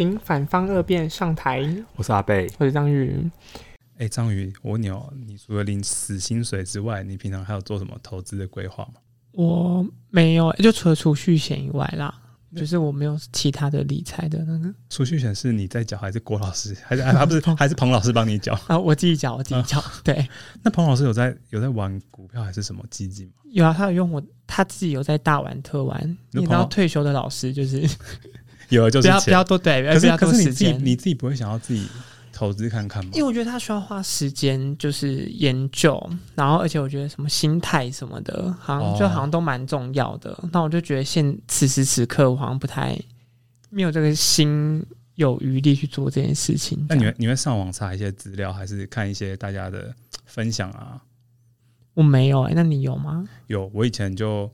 请反方二辩上台。我是阿贝，我是张宇。哎，张宇，我问你哦，你除了领死薪水之外，你平常还有做什么投资的规划吗？我没有，就除了储蓄险以外啦，就是我没有其他的理财的那个。储蓄险是你在缴，还是郭老师？还是啊？不是，还是彭老师帮你缴啊？我自己缴，我自己缴。啊、对。那彭老师有在有在玩股票还是什么基金吗？有啊，他有用我，他自己有在大玩特玩。你知道退休的老师就是有，就是不要不要多对，可是可是你自己你自己不会想要自己投资看看吗？因为我觉得他需要花时间，就是研究，然后而且我觉得什么心态什么的，好像就好像都蛮重要的。哦、那我就觉得现此时此刻我好像不太没有这个心有余力去做这件事情。那你会你会上网查一些资料，还是看一些大家的分享啊？我没有哎、欸，那你有吗？有，我以前就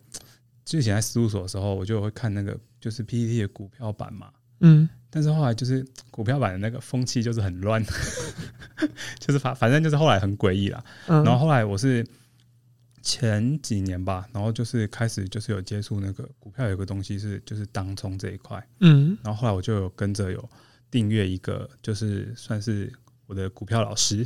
之前在事务所的时候，我就会看那个就是 PPT 的股票版嘛，嗯。但是后来就是股票版的那个风气就是很乱，就是反反正就是后来很诡异啦。然后后来我是前几年吧，然后就是开始就是有接触那个股票，有个东西是就是当冲这一块。嗯，然后后来我就有跟着有订阅一个，就是算是我的股票老师。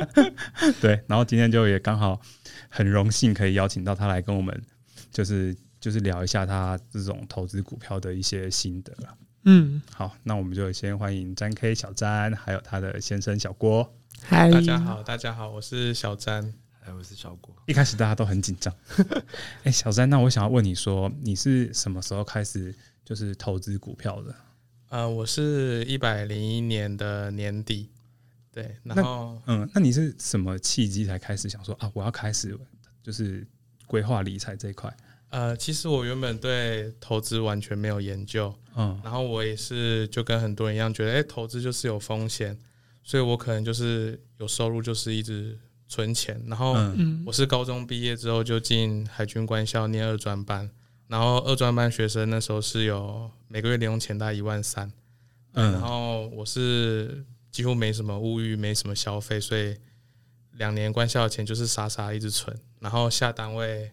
对，然后今天就也刚好很荣幸可以邀请到他来跟我们，就是就是聊一下他这种投资股票的一些心得了。嗯，好，那我们就先欢迎詹 K 小詹，还有他的先生小郭。嗨，大家好，大家好，我是小詹，哎，我是小郭。一开始大家都很紧张。哎，小詹，那我想要问你说，你是什么时候开始就是投资股票的？呃，我是一百零一年的年底，对，然后嗯，那你是什么契机才开始想说啊，我要开始就是规划理财这一块？呃，其实我原本对投资完全没有研究，嗯，然后我也是就跟很多人一样觉得，哎，投资就是有风险，所以我可能就是有收入就是一直存钱，然后我是高中毕业之后就进海军官校念二专班，然后二专班学生那时候是有每个月零用钱大概一万三，嗯，然后我是几乎没什么物欲，没什么消费，所以两年官校的钱就是傻傻一直存，然后下单位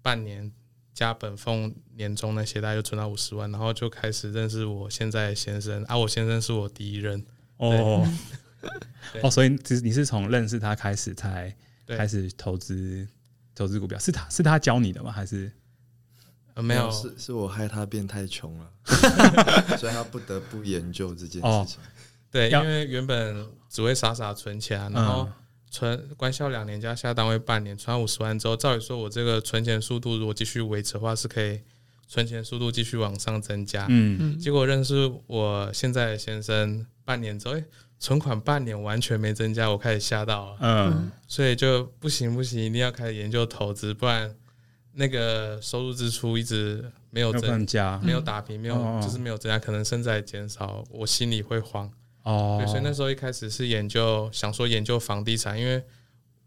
半年。加本俸年终那些，大概就存到五十万，然后就开始认识我现在的先生啊，我先生是我第一任哦哦，所以其实你是从认识他开始才开始投资投资股票，是他是他教你的吗？还是没有？是是我害他变太穷了，所以他不得不研究这件事情。哦、对，因为原本只会傻傻存钱，然后。存官校两年加下单位半年，存五十万之后，照理说我这个存钱速度如果继续维持的话，是可以存钱速度继续往上增加。嗯嗯，结果认识我现在的先生半年之后，欸，存款半年完全没增加，我开始吓到了。嗯，所以就不行不行，一定要开始研究投资，不然那个收入支出一直没有增加，没有打平，没有就是没有增加，可能甚至还减少，我心里会慌。哦，对，所以那时候一开始是研究，想说研究房地产，因为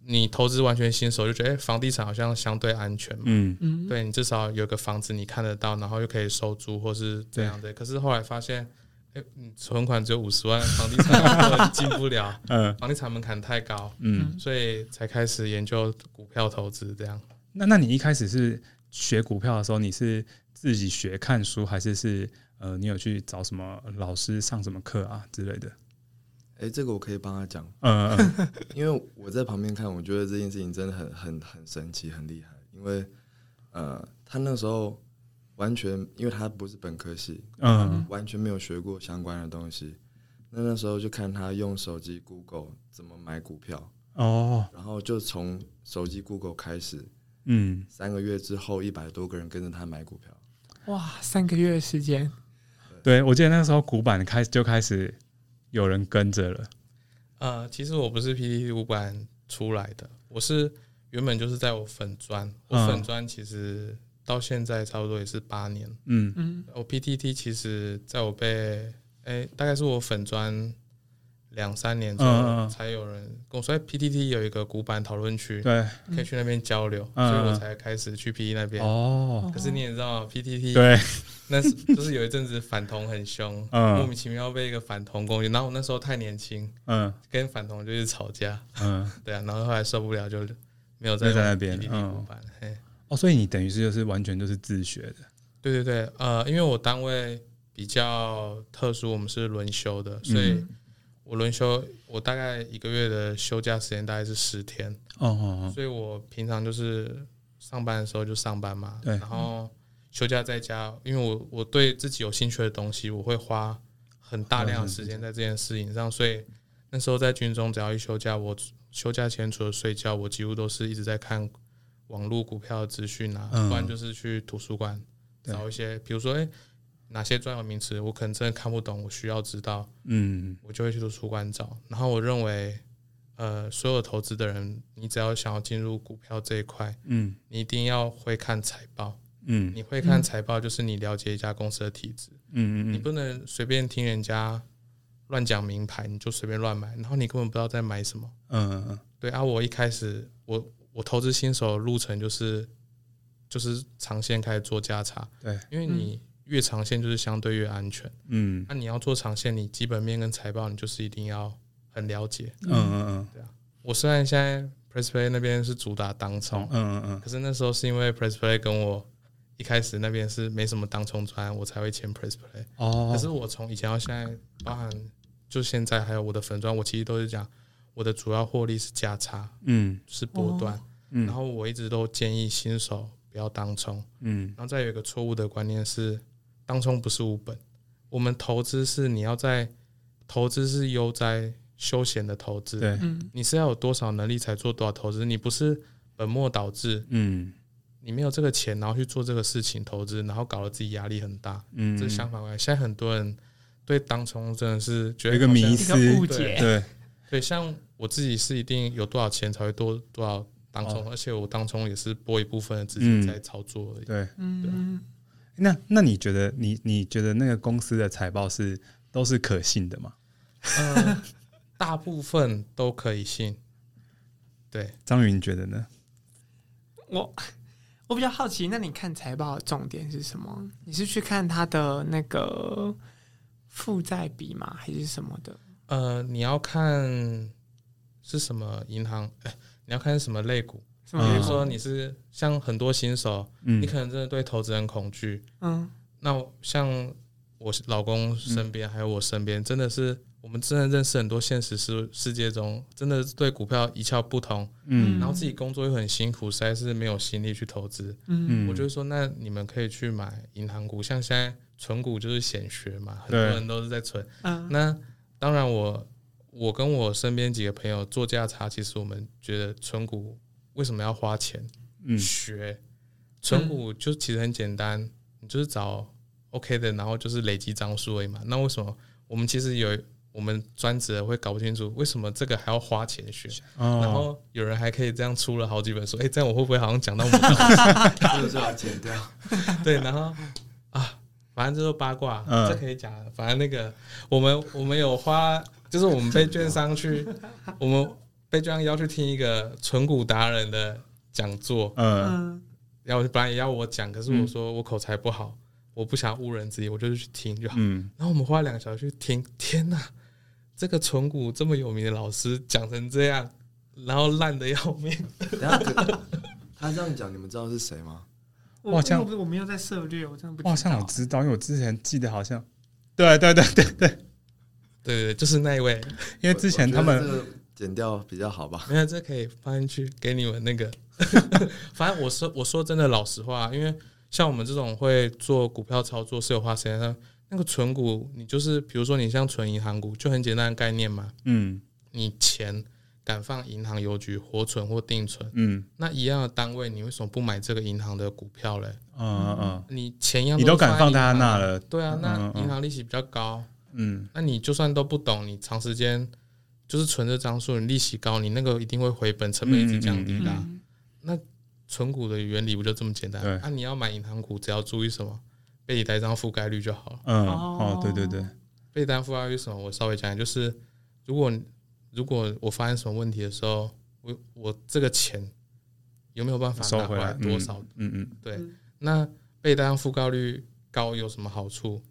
你投资完全新手就觉得，哎，房地产好像相对安全嘛，嗯嗯，对你至少有个房子你看得到，然后又可以收租或是这样的。可是后来发现，哎，你存款只有五十万，房地产进不了，嗯，房地产门槛太高，嗯，所以才开始研究股票投资这样。那那你一开始是学股票的时候，你是自己学看书，还是是？呃，你有去找什么老师上什么课啊之类的？哎、欸，这个我可以帮他讲。嗯，嗯，因为我在旁边看，我觉得这件事情真的很很很神奇，很厉害。因为呃，他那时候完全，因为他不是本科系，嗯，完全没有学过相关的东西。那那时候就看他用手机 Google 怎么买股票哦，然后就从手机 Google 开始，嗯，三个月之后，一百多个人跟着他买股票。哇，三个月的时间。对，我记得那时候古板开始就开始有人跟着了。呃，其实我不是 PTT 古板出来的，我是原本就是在我粉砖，我粉砖其实到现在差不多也是八年。嗯嗯，我 PTT 其实在我被哎，大概是我粉砖。两三年之后才有人跟我说，PTT 有一个古板讨论区，对，可以去那边交流，所以我才开始去 PTT 那边。哦，可是你也知道，PTT 对，那是就是有一阵子反同很凶，嗯。莫名其妙被一个反同攻击，然后我那时候太年轻，嗯，跟反同就是吵架，嗯，对啊，然后后来受不了就没有再在那边板。哦，所以你等于是就是完全就是自学的。对对对，呃，因为我单位比较特殊，我们是轮休的，所以我轮休，我大概一个月的休假时间大概是十天。哦哦哦，所以我平常就是上班的时候就上班嘛，对，然后休假在家，因为我我对自己有兴趣的东西，我会花很大量的时间在这件事情上，所以那时候在军中，只要一休假，我休假前除了睡觉，我几乎都是一直在看网络股票资讯啊，不然就是去图书馆找一些，比如说，哎，哪些专有名词我可能真的看不懂，我需要知道，嗯，我就会去图书馆找。然后我认为，呃，所有投资的人，你只要想要进入股票这一块，嗯，你一定要会看财报，嗯，你会看财报就是你了解一家公司的体质，嗯嗯，你不能随便听人家乱讲名牌，你就随便乱买，然后你根本不知道在买什么，嗯嗯嗯，对啊，我一开始我我投资新手的路程就是。就是长线开始做价差，对，因为你越长线就是相对越安全，嗯，那你要做长线，你基本面跟财报你就是一定要很了解，嗯嗯嗯，对啊。我虽然现在 PressPlay 那边是主打当冲，嗯嗯嗯，可是那时候是因为 PressPlay 跟我一开始那边是没什么当冲专，我才会签 PressPlay。哦，可是我从以前到现在，包含就现在还有我的粉专，我其实都是讲我的主要获利是价差，嗯，是波段，嗯，然后我一直都建议新手。不要当冲，嗯，然后再有一个错误的观念是，当冲不是无本。我们投资是你要在投资是悠哉休闲的投资，对，你是要有多少能力才做多少投资，你不是本末倒置，嗯，你没有这个钱，然后去做这个事情投资，然后搞得自己压力很大，嗯，这是相反过来。现在很多人对当冲真的是觉得一个迷思、误解，对，对，像我自己是一定有多少钱才会多多少。当冲，而且我当冲也是拨一部分的资金在操作而已。对，嗯，那那你觉得你你觉得那个公司的财报是都是可信的吗？呃，大部分都可以信。对，张云，你觉得呢？我我比较好奇，那你看财报的重点是什么？你是去看它的那个负债比吗？还是什么的？呃，你要看是什么银行？欸 你要看什么类股？比如说你是像很多新手，嗯、你可能真的对投资很恐惧。嗯，那像我老公身边还有我身边，真的是我们真的认识很多现实世世界中，真的对股票一窍不通。嗯，然后自己工作又很辛苦，实在是没有心力去投资。嗯，我就说，那你们可以去买银行股，像现在存股就是显学嘛，很多人都是在存。嗯，那当然我。我跟我身边几个朋友做价差，其实我们觉得存股为什么要花钱？嗯，学存股就其实很简单，你就是找 OK 的，然后就是累积张数而已嘛。那为什么我们其实有我们专职的会搞不清楚为什么这个还要花钱学？哦、然后有人还可以这样出了好几本书，哎、欸，这样我会不会好像讲到我们？就要剪掉。对，然后啊，反正就是八卦，嗯、这可以讲。反正那个我们我们有花。就是我们被券商去，我们被券商邀去听一个纯股达人的讲座，嗯，然后本来也要我讲，可是我说我口才不好，我不想误人子弟，我就去听就好。嗯，然后我们花两个小时去听，天哪，这个存股这么有名的老师讲成这样，然后烂的要命。等下他这样讲，你们知道是谁吗？我好像我没有在涉猎，我真的不。好像我知道，因为我之前记得好像，对对对对对。对对，就是那一位，因为之前他们剪掉比较好吧？没有，这可以放进去给你们那个。反正我说我说真的老实话，因为像我们这种会做股票操作是有花时间的。那个存股，你就是比如说你像存银行股，就很简单的概念嘛。嗯，你钱敢放银行邮局活存或定存，嗯，那一样的单位，你为什么不买这个银行的股票嘞？嗯嗯嗯，你钱一样，你都敢放在他那了？对啊，那银行利息比较高。嗯，那你就算都不懂，你长时间就是存着张数，你利息高，你那个一定会回本，成本一直降低的。嗯嗯嗯、那存股的原理不就这么简单？那、啊、你要买银行股，只要注意什么？背离单张覆盖率就好了。嗯，哦，对对对，背单覆盖率什么？我稍微讲讲，就是如果如果我发现什么问题的时候，我我这个钱有没有办法拿回来多少？嗯嗯，对。那背单覆盖率高有什么好处？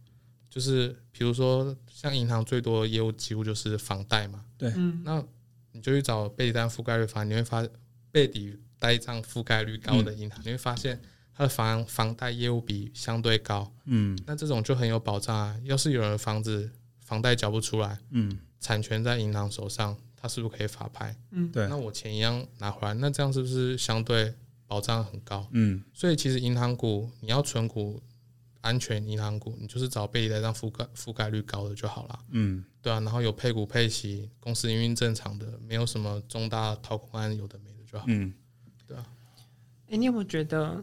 就是比如说，像银行最多的业务几乎就是房贷嘛。对，那你就去找背离单覆盖率法，你会发背抵呆账覆盖率高的银行，你会发现它的房房贷业务比相对高，嗯，那这种就很有保障啊。要是有人房子房贷缴不出来，嗯，产权在银行手上，他是不是可以法拍？嗯，对。那我钱一样拿回来，那这样是不是相对保障很高？嗯，所以其实银行股你要存股安全，银行股你就是找背离贷上覆盖覆盖率高的就好了。嗯，对啊，然后有配股配息，公司营运正常的，没有什么重大掏空案有的没的就好。嗯，对啊。哎、欸，你有没有觉得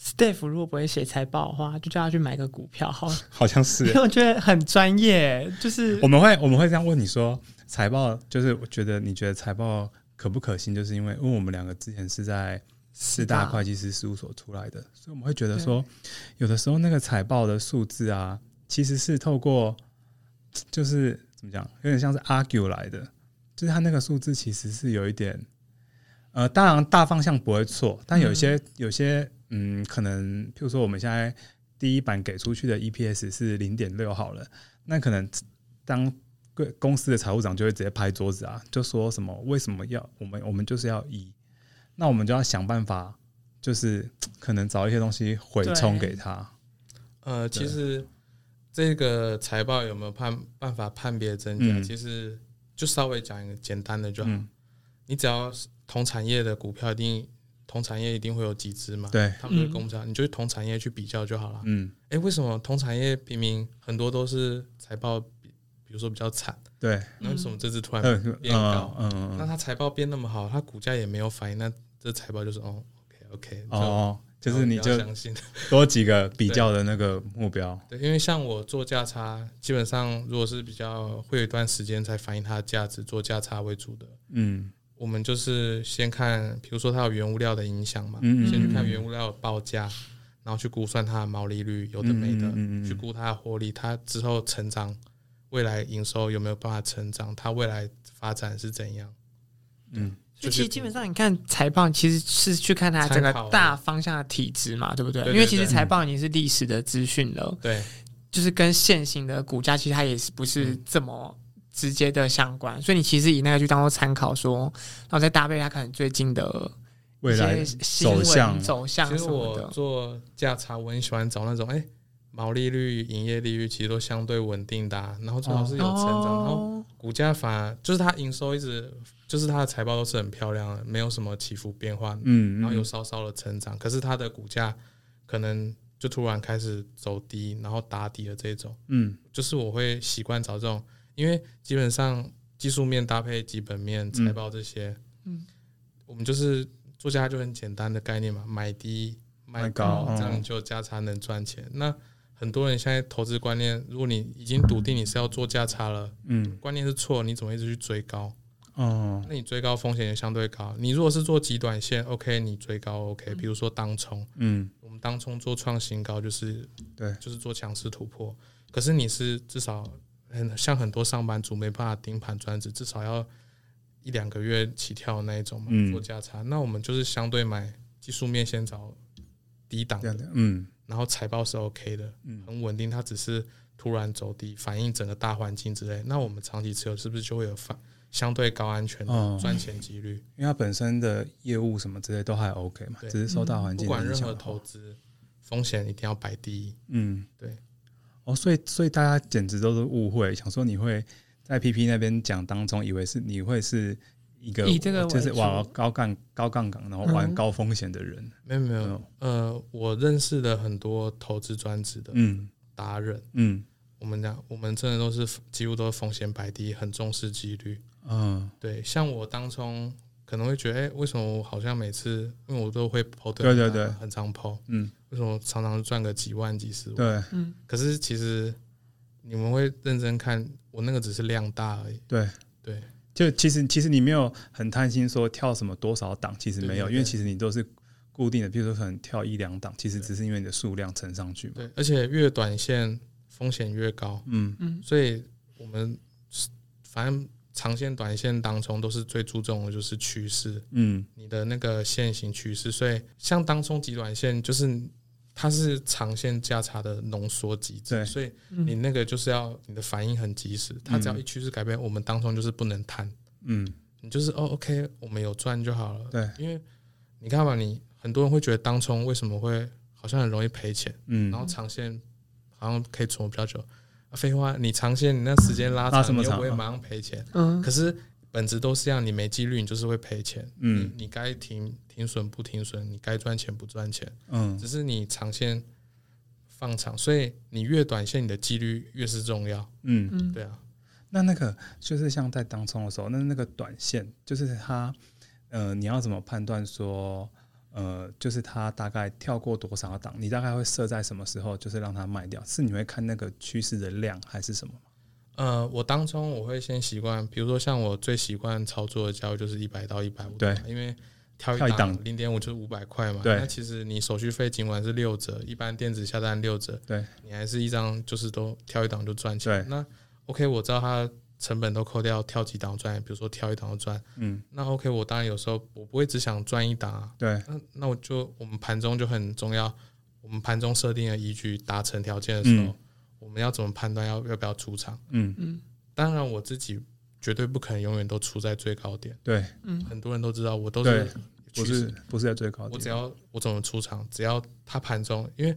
？Steph 如果不会写财报的话，就叫他去买个股票好了。好像是，因为我觉得很专业。就是我们会我们会这样问你说，财报就是我觉得你觉得财报可不可信？就是因为因为我们两个之前是在四大会计师事务所出来的，所以我们会觉得说，有的时候那个财报的数字啊，其实是透过就是怎么讲，有点像是 argue 来的，就是他那个数字其实是有一点，呃，当然大方向不会错，但有些、嗯、有些。嗯，可能譬如说我们现在第一版给出去的 EPS 是零点六好了，那可能当公司的财务长就会直接拍桌子啊，就说什么为什么要我们我们就是要一，那我们就要想办法，就是 可能找一些东西回冲给他。呃，其实这个财报有没有判办法判别真假？嗯、其实就稍微讲一个简单的就好，嗯、你只要同产业的股票一定。同产业一定会有几只嘛？对，他们的公司，你就同产业去比较就好了。嗯，哎、欸，为什么同产业明明很多都是财报比，比如说比较惨？对，那为什么这只突然变高？嗯，嗯，那它财报变那么好，它股价也没有反应，那这财报就是哦，OK OK，哦，就是你就相信 多几个比较的那个目标。对，因为像我做价差，基本上如果是比较会有一段时间才反映它的价值，做价差为主的，嗯。我们就是先看，比如说它有原物料的影响嘛，嗯嗯嗯，先去看原物料的报价，然后去估算它的毛利率，有的没的，嗯嗯嗯，去估它的获利，它之后成长，未来营收有没有办法成长，它未来发展是怎样？嗯，就其实基本上你看财报，其实是去看它整个大方向的体质嘛，对不对，因为其实财报已经是历史的资讯了，对，就是跟现行的股价，其实它也是不是这么。直接的相关，所以你其实以那个去当做参考说，然后再搭配它可能最近的未来走向走向。其实我做价差，我很喜欢找那种哎、欸，毛利率、营业利率其实都相对稳定的、啊，然后最好是有成长，哦、然后股价反而就是它营收一直就是它的财报都是很漂亮的，没有什么起伏变化，嗯，然后有稍稍的成长，可是它的股价可能就突然开始走低，然后打底的这种，嗯，就是我会习惯找这种。因为基本上技术面搭配基本面财报这些，嗯，我们就是做价就很简单的概念嘛，买低卖高，这样就价差能赚钱。那很多人现在投资观念，如果你已经笃定你是要做价差了，嗯，观念是错，你怎么一直去追高？哦，那你追高风险也相对高。你如果是做极短线，OK，你追高 OK，比如说当冲，嗯，我们当冲做创新高就是对，就是做强势突破。可是你是至少。很像很多上班族没办法盯盘专职，至少要一两个月起跳那一种嘛，嗯、做价差。那我们就是相对买技术面先找低档的，嗯，然后财报是 OK 的，嗯，很稳定。它只是突然走低，反映整个大环境之类。那我们长期持有是不是就会有反相对高安全的赚钱几率？因为它本身的业务什么之类都还 OK 嘛，对只是受大环境、嗯、不管任何投资风险一定要摆第一，嗯，对。哦，所以所以大家简直都是误会，想说你会在 PP 那边讲当中，以为是你会是一个以这个就是玩高杠高杠杆，然后玩高风险的人。没有没有，呃，我认识的很多投资专职的嗯达人嗯，我们讲我们真的都是几乎都是风险摆低，很重视纪律。嗯，对，像我当中可能会觉得，哎，为什么我好像每次因为我都会抛对对对，很常抛嗯。为什么常常赚个几万几十万？对，嗯。可是其实你们会认真看，我那个只是量大而已。对对，就其实其实你没有很贪心说跳什么多少档，其实没有，因为其实你都是固定的，比如说可能跳一两档，其实只是因为你的数量乘上去嘛。对，而且越短线风险越高。嗯嗯。所以我们反正。长线、短线当中都是最注重的就是趋势，嗯，你的那个线型趋势。所以像当冲极短线，就是它是长线价差的浓缩机制，所以你那个就是要你的反应很及时。它只要一趋势改变，我们当冲就是不能贪，嗯，你就是哦，OK，我们有赚就好了，对，因为你看嘛，你很很多人会觉得当冲为什么会好像很容易赔钱，嗯，然后长线好像可以存活比较久。废话，你长线你那时间拉长，你又不会马上赔钱，嗯，可是本质都是这样，你没纪律，你就是会赔钱，嗯，你该停停损不停损，你该赚钱不赚钱，嗯，只是你长线放长，所以你越短线，你的纪律越是重要，嗯，对啊。那那个就是像在当冲的时候，那那个短线就是它，呃，你要怎么判断说，呃，就是它大概跳过多少档，你大概会设在什么时候，就是让它卖掉？是你会看那个趋势的量还是什么？呃，我当中我会先习惯，比如说像我最习惯操作的交易就是一百到一百五，对，因为跳一档零点五就是五百块嘛，对，那其实你手续费尽管是六折，一般电子下单六折，对，你还是一张就是都跳一档就赚钱，那。OK，我知道它成本都扣掉，跳几档赚，比如说跳一档赚。嗯，那 OK，我当然有时候我不会只想赚一档啊。对，那那我就我们盘中就很重要，我们盘中设定的依据达成条件的时候，嗯、我们要怎么判断要要不要出场？嗯嗯，当然我自己绝对不可能永远都出在最高点。对，嗯，很多人都知道我都是不是不是在最高点，我只要我怎么出场，只要它盘中，因为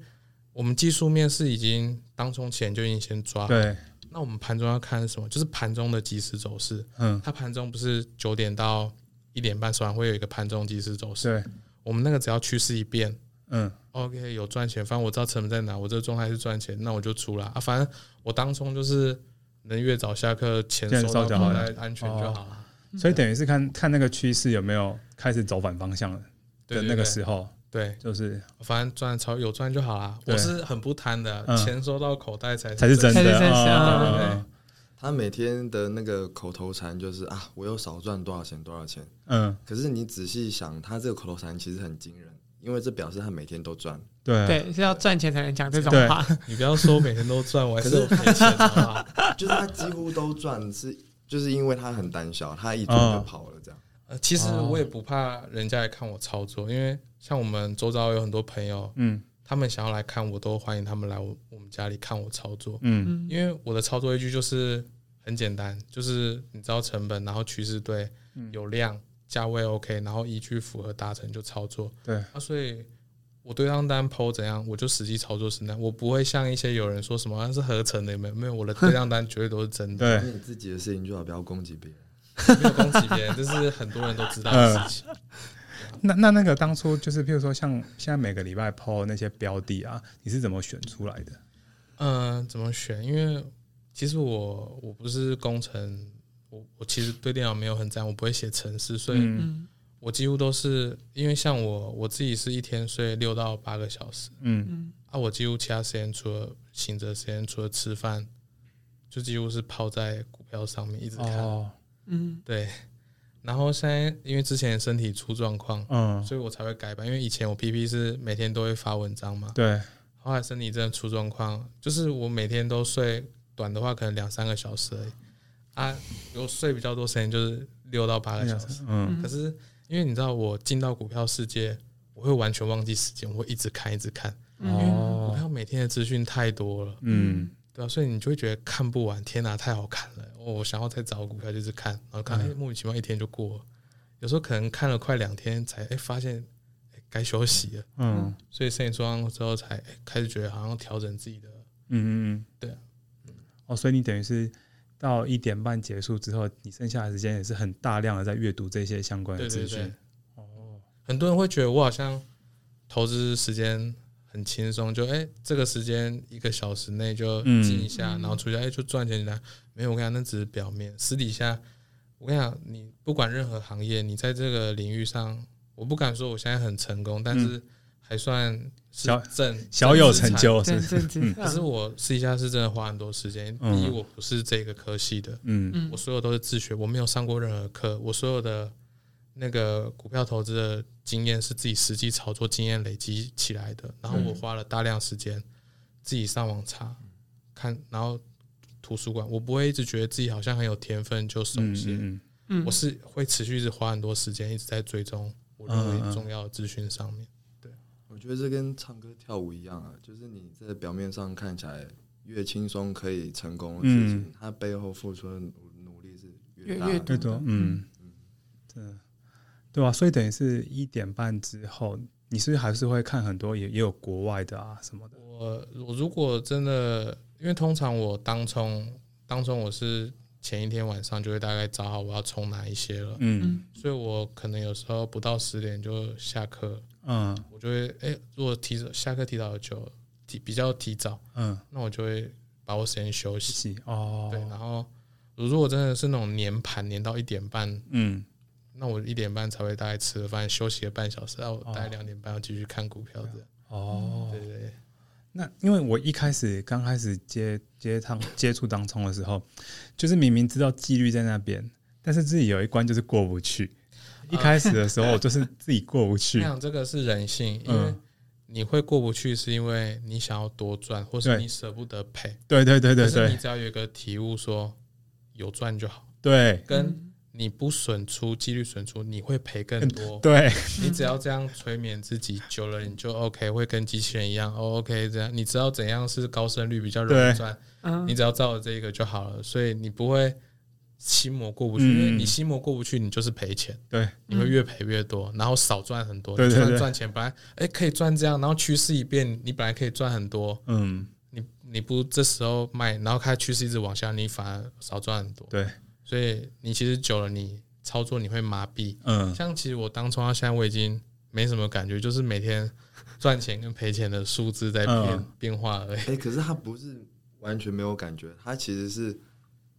我们技术面是已经当中前就已经先抓对。那我们盘中要看什么？就是盘中的即时走势。嗯，它盘中不是九点到一点半收盘会有一个盘中即时走势。对，我们那个只要趋势一变，嗯，OK，有赚钱，反正我知道成本在哪，我这个状态是赚钱，那我就出了啊。反正我当中就是能越早下课，钱收到口袋安全就好了。所以等于是看看那个趋势有没有开始走反方向了的那个时候。对，就是反正赚超有赚就好啦。我是很不贪的，钱收到口袋才才是真的。对对对，他每天的那个口头禅就是啊，我又少赚多少钱多少钱。嗯，可是你仔细想，他这个口头禅其实很惊人，因为这表示他每天都赚。对对，是要赚钱才能讲这种话。你不要说每天都赚，我还是有赔钱的。就是他几乎都赚，是就是因为他很胆小，他一赚就跑了这样。呃，其实我也不怕人家来看我操作，因为。像我们周遭有很多朋友，嗯，他们想要来看我，都欢迎他们来我我们家里看我操作，嗯，因为我的操作依据就是很简单，就是你知道成本，然后趋势对，有量，价位 OK，然后依据符合达成就操作，对，啊，所以我对账单 PO 怎样，我就实际操作是那样，我不会像一些有人说什么是合成的，没有没有，我的对账单绝对都是真的，对，你自己的事情最好不要攻击别人，没有攻击别人，这是很多人都知道的事情。那那那个当初就是，譬如说像现在每个礼拜 PO 那些标的啊，你是怎么选出来的？嗯、呃，怎么选？因为其实我我不是工程，我我其实对电脑没有很赞，我不会写程式，所以我几乎都是因为像我我自己是一天睡六到八个小时，嗯啊，我几乎其他时间除了醒着时间，除了吃饭，就几乎是泡在股票上面一直看，哦、嗯，对。然后现在因为之前身体出状况，嗯，所以我才会改版。因为以前我 PP 是每天都会发文章嘛，对。后来身体真的出状况，就是我每天都睡短的话可能两三个小时而已，啊，我睡比较多时间就是六到八个小时，嗯。可是因为你知道我进到股票世界，我会完全忘记时间，我会一直看一直看，哦，因为股票每天的资讯太多了，嗯。对啊，所以你就会觉得看不完，天哪，太好看了！我想要再找股票就是看，然后看，哎，莫名其妙一天就过了。有时候可能看了快两天，才哎发现该休息了。嗯，所以身体状况之后，才开始觉得好像调整自己的。嗯嗯嗯，对啊。哦，所以你等于是到一点半结束之后，你剩下的时间也是很大量的在阅读这些相关的资讯。哦，很多人会觉得我好像投资时间。很轻松，就哎、欸，这个时间一个小时内就进一下，嗯、然后出去哎、欸、就赚钱来。没有，我跟你讲，那只是表面，私底下我跟你讲，你不管任何行业，你在这个领域上，我不敢说我现在很成功，但是还算小正小，小有成就，是可是我私底下是真的花很多时间。第一，我不是这个科系的，嗯，我所有都是自学，我没有上过任何课，我所有的。那个股票投资的经验是自己实际操作经验累积起来的，然后我花了大量时间自己上网查看，然后图书馆，我不会一直觉得自己好像很有天分就熟悉，嗯嗯、我是会持续一直花很多时间一直在追踪我认为重要的资讯上面。对，我觉得这跟唱歌跳舞一样啊，就是你在表面上看起来越轻松可以成功的事情，它背后付出的努努力是越大越多，嗯。嗯，对。对啊，所以等于是一点半之后，你是不是还是会看很多也也有国外的啊什么的？我我如果真的，因为通常我当冲当冲我是前一天晚上就会大概找好我要冲哪一些了，嗯，所以我可能有时候不到十点就下课，嗯，我就会哎、欸，如果提早下课提早就提比较提早，嗯，那我就会把握时间休息哦，对，然后如果真的是那种年盘年到一点半，嗯。那我一点半才会大概吃了饭，休息了半小时，然后大概两点半要继续看股票的。哦，对，对对。那因为我一开始刚开始接接趟接触当冲的时候，就是明明知道纪律在那边，但是自己有一关就是过不去。一开始的时候就是自己过不去。我想这个是人性，因为你会过不去，是因为你想要多赚，或是你舍不得赔。对对对对对。你只要有一个体悟，说有赚就好。对，跟。你不损出，几率损出，你会赔更多。对，你只要这样催眠自己，久了你就 OK，会跟机器人一样。哦，OK，这样你知道怎样是高胜率比较容易赚，你只要照着这个就好了。所以你不会心魔过不去，因为你心魔过不去，你就是赔钱。对，你会越赔越多，然后少赚很多。对对对，赚钱本来哎可以赚这样，然后趋势一变，你本来可以赚很多。嗯，你你不这时候卖，然后看趋势一直往下，你反而少赚很多。对。所以你其实久了，你操作你会麻痹。嗯，像其实我当初到现在，我已经没什么感觉，就是每天赚钱跟赔钱的数字在变、嗯、变化而已。哎，可是他不是完全没有感觉，他其实是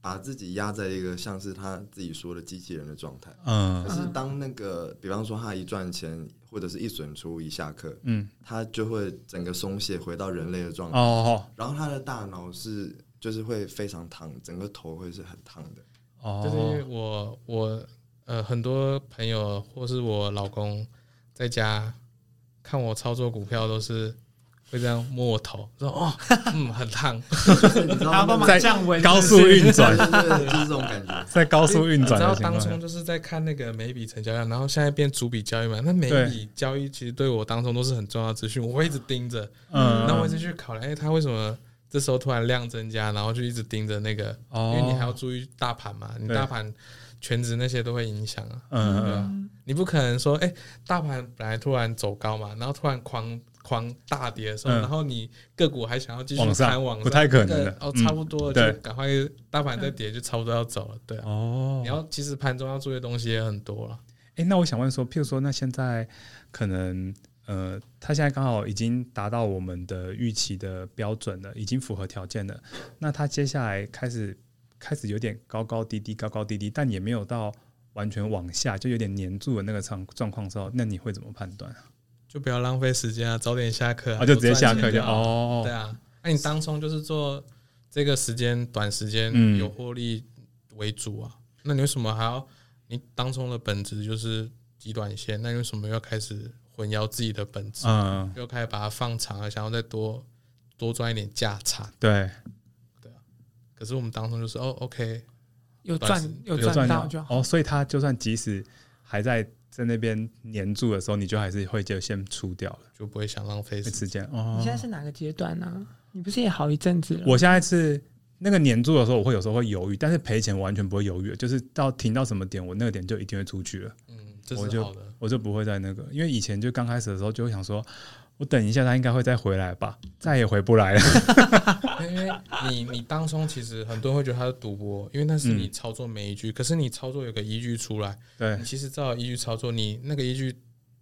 把自己压在一个像是他自己说的机器人的状态。嗯，可是当那个，比方说他一赚钱或者是一损出一下课，嗯，他就会整个松懈，回到人类的状态。哦，然后他的大脑是就是会非常烫，整个头会是很烫的。就是因为我我呃很多朋友或是我老公在家看我操作股票都是会这样摸我头说哦 嗯很烫，然后帮忙降温，高速运转，就是这种感觉，在高速运转。然后当初就是在看那个每笔成交量，然后现在变逐笔交易嘛，那每笔交易其实对我当中都是很重要的资讯，我会一直盯着，嗯，那我一直去考量，哎，他为什么？这时候突然量增加，然后就一直盯着那个，因为你还要注意大盘嘛，你大盘全值那些都会影响啊。嗯嗯，你不可能说，哎，大盘本来突然走高嘛，然后突然狂狂大跌的时候，然后你个股还想要继续看往上，不太可能的。哦，差不多就赶快大盘再跌，就差不多要走了。对哦，你要其实盘中要注意的东西也很多了。哎，那我想问说，譬如说，那现在可能。呃，他现在刚好已经达到我们的预期的标准了，已经符合条件了。那他接下来开始开始有点高高低低，高高低低，但也没有到完全往下，就有点黏住的那个状状况之后，那你会怎么判断啊？就不要浪费时间啊，早点下课啊，就直接下课就哦。对啊，那你当中就是做这个时间短时间有获利为主啊。嗯、那你为什么还要？你当中的本质就是极短线，那你为什么要开始？混淆自己的本质，嗯，又开始把它放长了，想要再多多赚一点价差，对，对啊。可是我们当中就是哦，OK，有赚有赚到就好哦，所以他就算即使还在在那边黏住的时候，你就还是会就先出掉了，就不会想浪费时间。哦，你现在是哪个阶段呢？啊？你不是也好一阵子了？我现在是那个黏住的时候，我会有时候会犹豫，但是赔钱完全不会犹豫，就是到停到什么点，我那个点就一定会出去了。嗯，这是好的。我就不会再那个，因为以前就刚开始的时候就会想说，我等一下他应该会再回来吧，再也回不来了。因为你你当中其实很多人会觉得他是赌博，因为那是你操作每一句，可是你操作有个依据出来，对，你其实照依据操作，你那个依据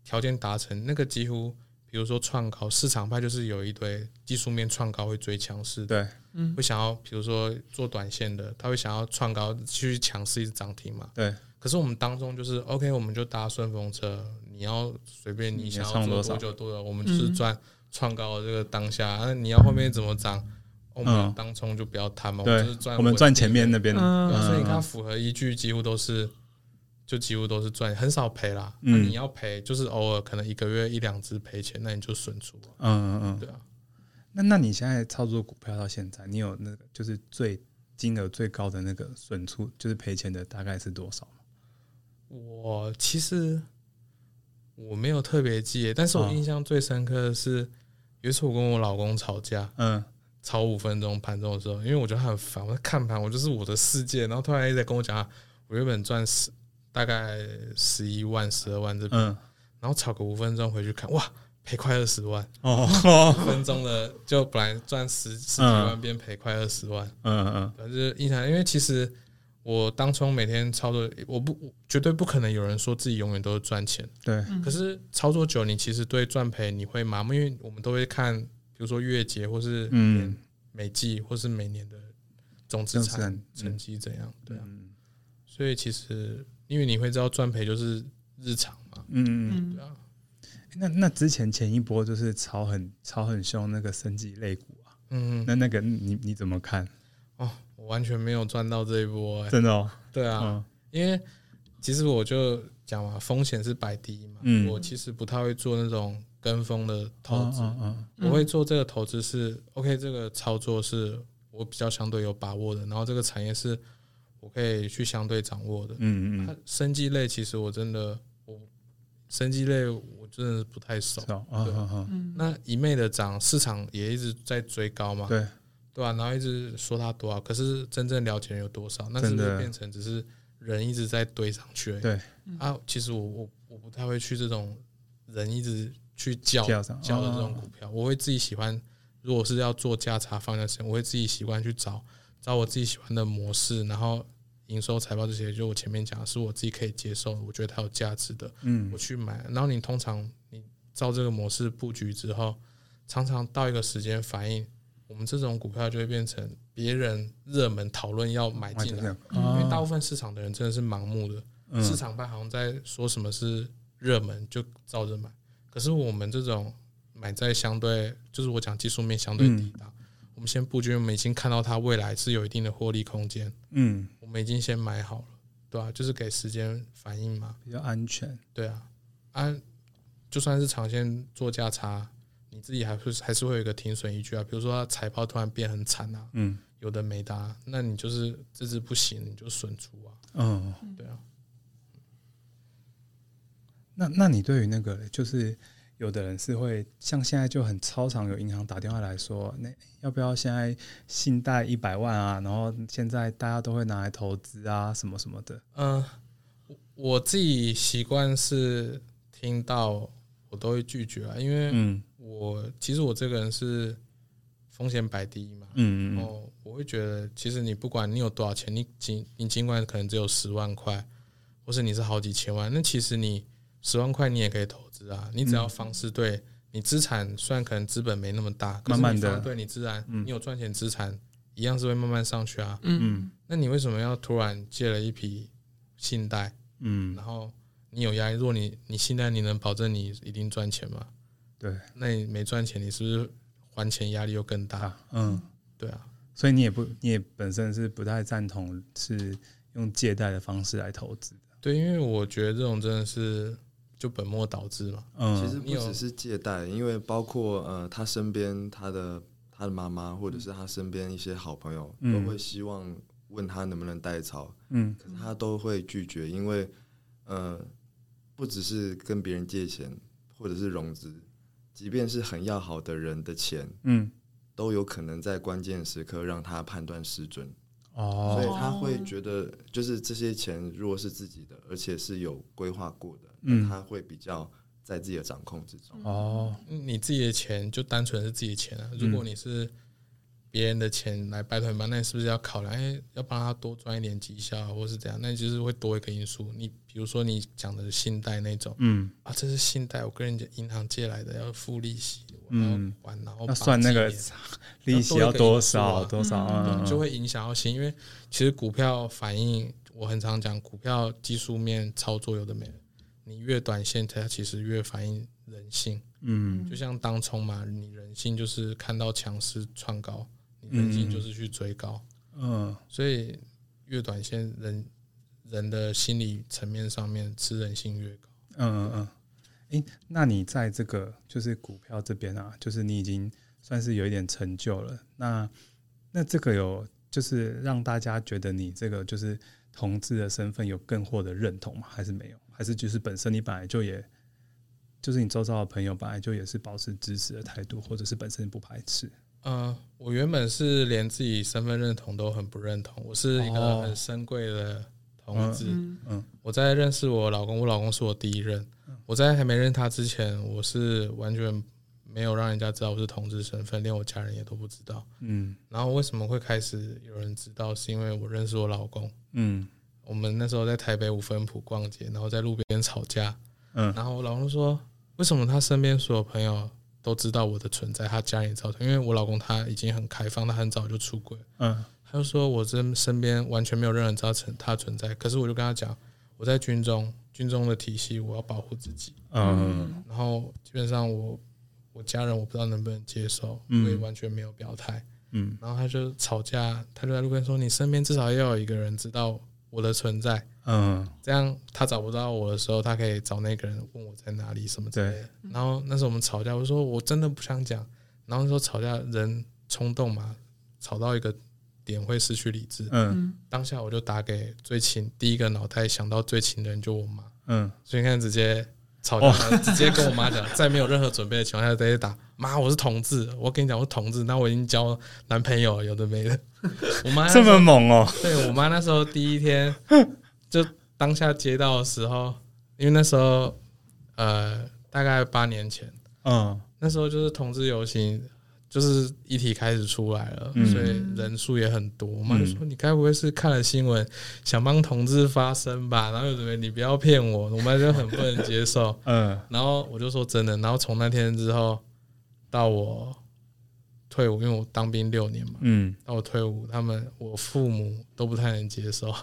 条件达成，那个几乎比如说创高，市场派就是有一堆技术面创高会追强势，对，会想要比如说做短线的，他会想要创高继续强势一直涨停嘛，对。可是我们当中就是 OK，我们就搭顺风车，你要随便你想要做多久多久，我们就是赚创高的这个当下。那你要后面怎么涨，我们当中就不要贪嘛，我们就是赚我们赚前面那边的。所以你看，符合依据几乎都是，就几乎都是赚，很少赔啦。那你要赔，就是偶尔可能一个月一两只赔钱，那你就损出。嗯嗯嗯，对啊。那那你现在操作股票到现在，你有那个就是最金额最高的那个损出，就是赔钱的大概是多少？我其实我没有特别记，但是我印象最深刻的是，有一次我跟我老公吵架，嗯，吵五分钟盘中的时候，因为我觉得他很烦，我在看盘，我就是我的世界，然后突然一直在跟我讲，我原本赚十大概十一万、十二万这边，嗯，然后炒个五分钟回去看，哇，赔快二十万哦，五分钟的就本来赚十十几万，变赔快二十万，嗯嗯，反正印象，因为其实。我当初每天操作，我不我绝对不可能有人说自己永远都是赚钱。对，可是操作久，你其实对赚赔你会麻木，因为我们都会看，比如说月结或是嗯每季或是每年的总资产成绩怎样，对啊。所以其实因为你会知道赚赔就是日常嘛，嗯嗯，对啊。那那之前前一波就是炒很炒很凶那个升级类股啊，嗯，那那个你你怎么看？哦。完全没有赚到这一波，欸，真的哦。对啊，嗯、因为其实我就讲嘛，风险是摆第一嘛。嗯、我其实不太会做那种跟风的投资，哦哦哦、我会做这个投资是、嗯、OK，这个操作是我比较相对有把握的，然后这个产业是我可以去相对掌握的。嗯嗯。它生技类其实我真的，我生技类我真的不太熟。哦哦哦、那一昧的涨，市场也一直在追高嘛。对。对啊，然后一直说它多少，可是真正了解人有多少？那是不是变成只是人一直在堆上去？对啊，其实我我我不太会去这种人一直去叫叫的这种股票，我会自己喜欢。如果是要做价差方向性，我会自己习惯去找找我自己喜欢的模式，然后营收财报这些，就我前面讲的是我自己可以接受，我觉得它有价值的，嗯，我去买。然后你通常你照这个模式布局之后，常常到一个时间反应。我们这种股票就会变成别人热门讨论要买进来，因为大部分市场的人真的是盲目的，市场派好像在说什么是热门就照着买。可是我们这种买在相对，就是我讲技术面相对低档，我们先布局，我们已经看到它未来是有一定的获利空间，嗯，我们已经先买好了，对啊？就是给时间反应嘛，比较安全，对啊，啊，就算是长线做价差。你自己还是还是会有一个停损依据啊，比如说它财报突然变很惨啊，嗯，有的没的、啊，那你就是这支不行，你就损出啊，嗯，对啊。那那你对于那个，就是有的人是会像现在就很超常有银行打电话来说，那要不要现在信贷一百万啊？然后现在大家都会拿来投资啊，什么什么的。嗯，我自己习惯是听到我都会拒绝啊，因为嗯。我其实我这个人是风险摆第一嘛，嗯嗯，然后我会觉得，其实你不管你有多少钱，你尽你尽管可能只有十万块，或是你是好几千万，那其实你十万块你也可以投资啊，你只要方式对，你资产虽然可能资本没那么大，慢慢的对你自然你有赚钱资产一样是会慢慢上去啊，嗯，那你为什么要突然借了一笔信贷，嗯，然后你有压力，如果你你信贷你能保证你一定赚钱吗？对，那你没赚钱，你是不是还钱压力又更大？啊、嗯，对啊，所以你也不，你也本身是不太赞同是用借贷的方式来投资的。对，因为我觉得这种真的是就本末倒置嘛。嗯，其实不只是借贷，因为包括呃，他身边他的他的妈妈，或者是他身边一些好朋友，嗯、都会希望问他能不能代操，嗯，可是他都会拒绝，因为呃，不只是跟别人借钱，或者是融资。即便是很要好的人的钱，嗯，都有可能在关键时刻让他判断失准，哦，所以他会觉得，就是这些钱如果是自己的，而且是有规划过的，嗯，他会比较在自己的掌控之中。哦，你自己的钱就单纯是自己的钱啊，如果你是。别人的钱来拜托你吧，那你是不是要考量？哎，要帮他多赚一点绩效，或是怎样？那就是会多一个因素。你比如说你讲的信贷那种，嗯啊，这是信贷，我跟人家银行借来的，要付利息，嗯，然后然后要算那个利息要多少多少，啊，就会影响到心。因为其实股票反应，我很常讲，股票技术面操作有的没的，你越短线，它其实越反映人性。嗯，就像当冲嘛，你人性就是看到强势创高。人性就是去追高，嗯，所以越短线人人的心理层面上面吃人性越高，嗯嗯嗯，诶，那你在这个就是股票这边啊，就是你已经算是有一点成就了，那那这个有就是让大家觉得你这个就是同志的身份有更获得认同吗？还是没有？还是就是本身你本来就也就是你周遭的朋友本来就也是保持支持的态度，或者是本身不排斥？嗯，我原本是连自己身份认同都很不认同，我是一个很深贵的同志。嗯，我在认识我老公，我老公是我第一任，我在还没认他之前，我是完全没有让人家知道我是同志身份，连我家人也都不知道。嗯，然后为什么会开始有人知道？是因为我认识我老公。嗯，我们那时候在台北五分埔逛街，然后在路边吵架。嗯，然后我老公说，为什么他身边所有朋友都知道我的存在，他家人也知道？因为我老公他已经很开放，他很早就出轨。嗯，他就说我这身边完全没有任何人知道存他存在，可是我就跟他讲，我在军中，军中的体系我要保护自己。嗯，然后基本上我我家人我不知道能不能接受，我也完全没有表态。嗯，然后他就吵架，他就在路边说，你身边至少要有一个人知道我的存在。嗯，这样他找不到我的时候，他可以找那个人问我在哪里什么之类的。然后那时候我们吵架，我说我真的不想讲。然后说吵架人冲动嘛，吵到一个点会失去理智。嗯，当下我就打给最亲，第一个脑袋想到最亲的人就我妈。嗯，所以你看直接吵架，直接跟我妈讲，在没有任何准备的情况下直接打。妈，我是同志，我跟你讲我是同志，那我已经交男朋友，有的没的。我妈这么猛哦。对，我妈那时候第一天。就当下接到的时候，因为那时候，呃，大概八年前，嗯，那时候就是同志游行，就是议题开始出来了，嗯、所以人数也很多。我妈就说：“你该不会是看了新闻，想帮同志发声吧？”然后准备你不要骗我，我妈就很不能接受。嗯，然后我就说真的。然后从那天之后到我退伍，因为我当兵六年嘛，嗯，到我退伍，他们我父母都不太能接受。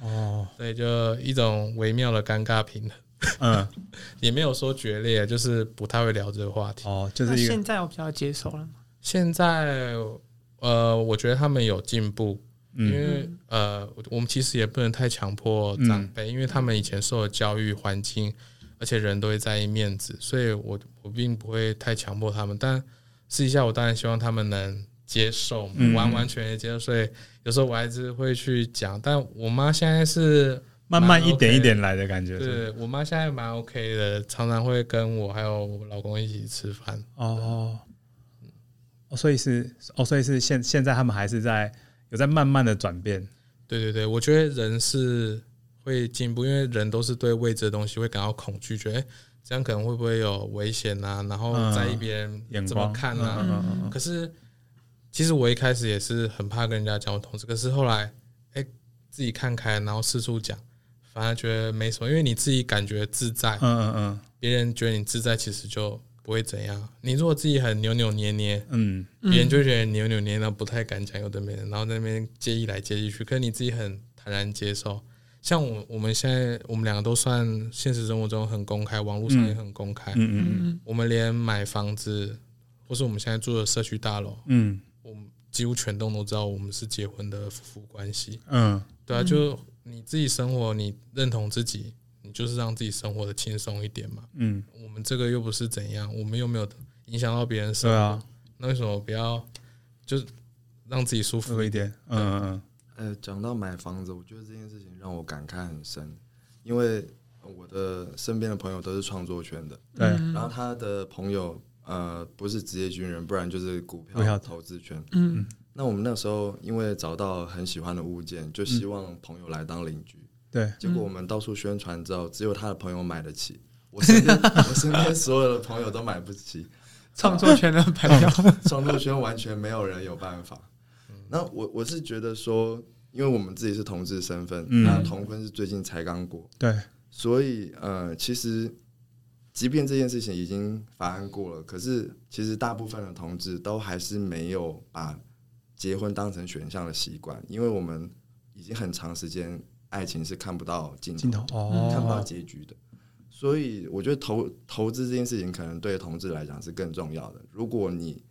哦，对，就一种微妙的尴尬平衡，嗯，也没有说决裂，就是不太会聊这个话题。哦，就是现在我比较接受了吗？现在，呃，我觉得他们有进步，嗯、因为呃，我们其实也不能太强迫长辈，嗯、因为他们以前受的教育环境，而且人都会在意面子，所以我我并不会太强迫他们。但试一下，我当然希望他们能接受，完完全全接受，所以。有时候我还是会去讲，但我妈现在是慢慢一点一点来的感觉。对，我妈现在蛮 OK 的，常常会跟我还有我老公一起吃饭。哦，哦，所以是哦，所以是现现在他们还是在有在慢慢的转变。对对对，我觉得人是会进步，因为人都是对未知的东西会感到恐惧，觉得这样可能会不会有危险啊？然后在意别人怎么看啊？可是。其实我一开始也是很怕跟人家讲我同事，可是后来，哎，自己看开，然后四处讲，反而觉得没什么，因为你自己感觉自在，嗯嗯嗯，别人觉得你自在，其实就不会怎样。你如果自己很扭扭捏捏，嗯，别人就觉得扭扭捏捏，不太敢讲有的没的，然后在那边介意来介意去，可是你自己很坦然接受。像我，我们现在我们两个都算现实生活中很公开，网络上也很公开，嗯嗯嗯，我们连买房子，或是我们现在住的社区大楼，嗯。我们几乎全栋都知道我们是结婚的夫妇关系。嗯，对啊，就你自己生活，你认同自己，你就是让自己生活的轻松一点嘛。嗯，我们这个又不是怎样，我们又没有影响到别人生活。对啊，那为什么不要就让自己舒服一点？嗯嗯嗯。呃，讲到买房子，我觉得这件事情让我感慨很深，因为我的身边的朋友都是创作圈的，对，然后他的朋友。呃，不是职业军人，不然就是股票投资圈。嗯，那我们那时候因为找到很喜欢的物件，就希望朋友来当邻居。对，结果我们到处宣传之后，只有他的朋友买得起，我 身边我身边所有的朋友都买不起。创作圈的朋友，创作圈完全没有人有办法。那我我是觉得说，因为我们自己是同志身份，那同婚是最近才刚过，对，所以呃，其实。即便这件事情已经法案过了，可是其实大部分的同志都还是没有把结婚当成选项的习惯，因为我们已经很长时间爱情是看不到尽头，哦、看不到结局的。所以我觉得投投资这件事情可能对同志来讲是更重要的。如果你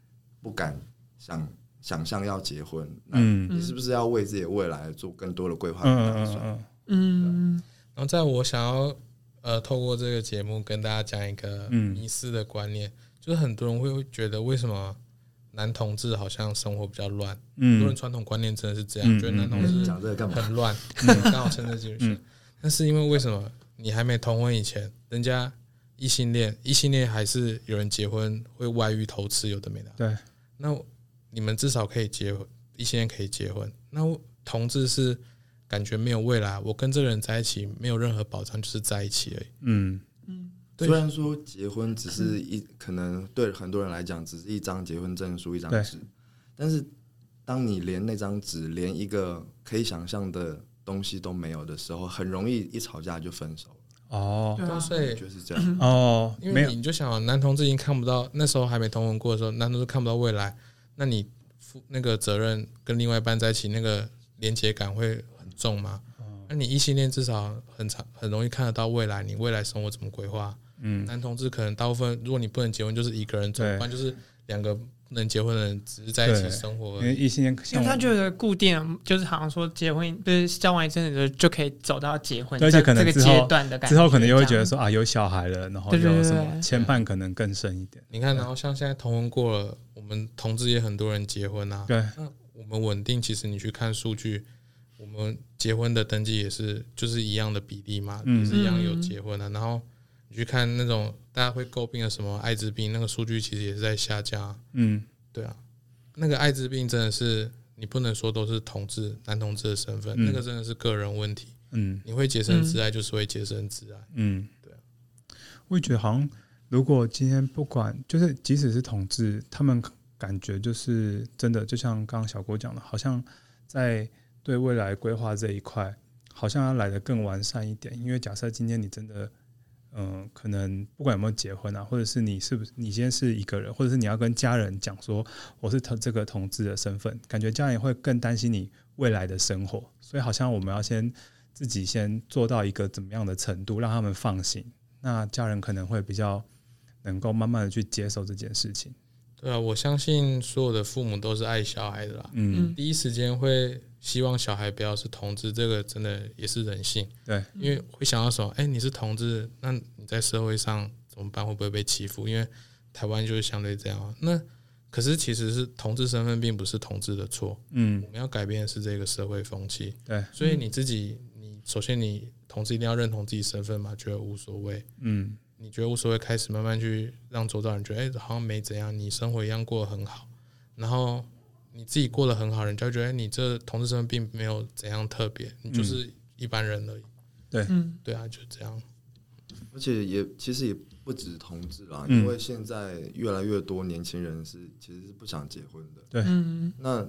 不敢想想象要结婚，那你是不是要为自己的未来做更多的规划和打算？嗯，然后在我想要。呃，透过这个节目跟大家讲一个迷思的观念，嗯、就是很多人会觉得为什么男同志好像生活比较乱？嗯，很多人传统观念真的是这样，嗯、觉得男同志讲这个干嘛很乱，刚好趁这机会去。但是因为为什么你还没同婚以前，人家异性恋，异性恋还是有人结婚会外遇偷吃，有的没的。对，那你们至少可以结婚，一些人可以结婚，那同志是。感觉没有未来，我跟这个人在一起没有任何保障，就是在一起而已。嗯嗯，虽然说结婚只是一，可能对很多人来讲只是一张结婚证书，一张纸，但是当你连那张纸，连一个可以想象的东西都没有的时候，很容易一吵架就分手。哦，对啊，所以就是这样。哦，因为你就想，男同志已经看不到，那时候还没同婚过的时候，男同志看不到未来，那你负那个责任跟另外一半在一起，那个连结感会很重吗？那你异性恋至少很长，很容易看得到未来，你未来生活怎么规划？嗯，男同志可能大部分，如果你不能结婚，就是一个人走，不然就是两个不能结婚的人只是在一起生活。因为异性恋，因为他觉得固定，就是好像说结婚，就是交往一阵子就可以走到结婚，而且可能这个阶段的感觉，之后可能又会觉得说啊，有小孩了，然后有什么牵绊可能更深一点。你看，然后像现在同婚过了，我们同志也很多人结婚啊。对，那我们稳定，其实你去看数据。我们结婚的登记也是，就是一样的比例嘛，也是一样有结婚的。然后你去看那种大家会诟病的什么艾滋病，那个数据其实也是在下降。嗯，对啊，那个艾滋病真的是你不能说都是同志男同志的身份，那个真的是个人问题。嗯，你会洁身自爱就是会洁身自爱。嗯，对啊。我也觉得好像如果今天不管就是即使是同志，他们感觉就是真的，就像刚刚小郭讲的，好像在。对未来规划这一块，好像要来得更完善一点。因为假设今天你真的，嗯、可能不管有没有结婚啊，或者是你是不是你今天是一个人，或者是你要跟家人讲说我是同这个同志的身份，感觉家人会更担心你未来的生活。所以好像我们要先自己先做到一个怎么样的程度，让他们放心，那家人可能会比较能够慢慢的去接受这件事情。对啊，我相信所有的父母都是爱小孩的啦，嗯，第一时间会。希望小孩不要是同志，这个真的也是人性。对，因为会想到说，哎，你是同志，那你在社会上怎么办？会不会被欺负？因为台湾就是相对这样。那可是其实是同志身份并不是同志的错。嗯，我们要改变的是这个社会风气。对，所以你自己，你首先你同志一定要认同自己身份嘛，觉得无所谓。嗯，你觉得无所谓，开始慢慢去让周遭人觉得，哎，好像没怎样，你生活一样过得很好，然后。你自己过得很好，人家觉得你这同志身份并没有怎样特别，你就是一般人而已。对，对啊，就这样。而且也其实也不止同志啦，因为现在越来越多年轻人是其实是不想结婚的。对，那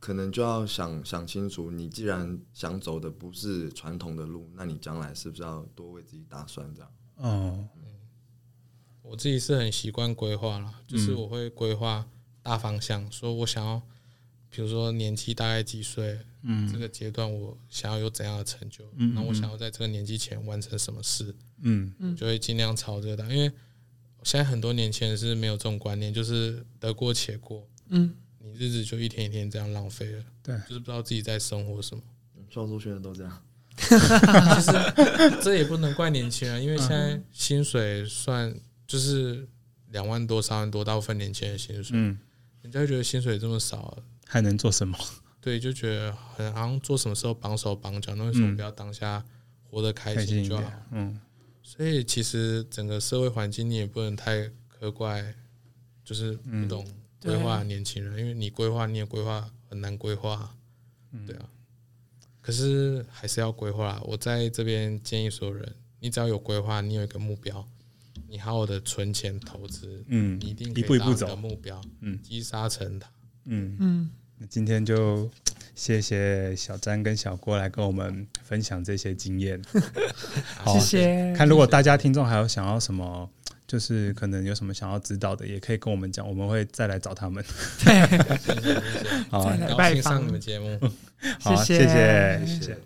可能就要想想清楚，你既然想走的不是传统的路，那你将来是不是要多为自己打算？这样。哦，我自己是很习惯规划了，就是我会规划大方向，说我想要。比如说年纪大概几岁，嗯，这个阶段我想要有怎样的成就，嗯，那我想要在这个年纪前完成什么事，嗯，就会尽量朝这个。因为现在很多年轻人是没有这种观念，就是得过且过，嗯，你日子就一天一天这样浪费了，对，就是不知道自己在生活什么。创作圈的都这样，其实这也不能怪年轻人，因为现在薪水算就是两万多、三万多，大部分年轻人薪水，嗯，人家觉得薪水这么少。还能做什么？对，就觉得很好像做什么时候绑手绑脚，那为什么不要当下活得开心就好？嗯，所以其实整个社会环境你也不能太苛怪，就是不懂规划的年轻人，因为你规划你也规划很难规划，对啊。可是还是要规划。我在这边建议所有人，你只要有规划，你有一个目标，你好好的存钱投资，嗯，你一定可以达到目标，嗯，积沙成塔，嗯嗯。那今天就谢谢小詹跟小郭来跟我们分享这些经验。好，谢谢。看如果大家听众还有想要什么，就是可能有什么想要知道的，也可以跟我们讲，我们会再来找他们。对，好，高兴上你们节目。好，谢谢，谢谢。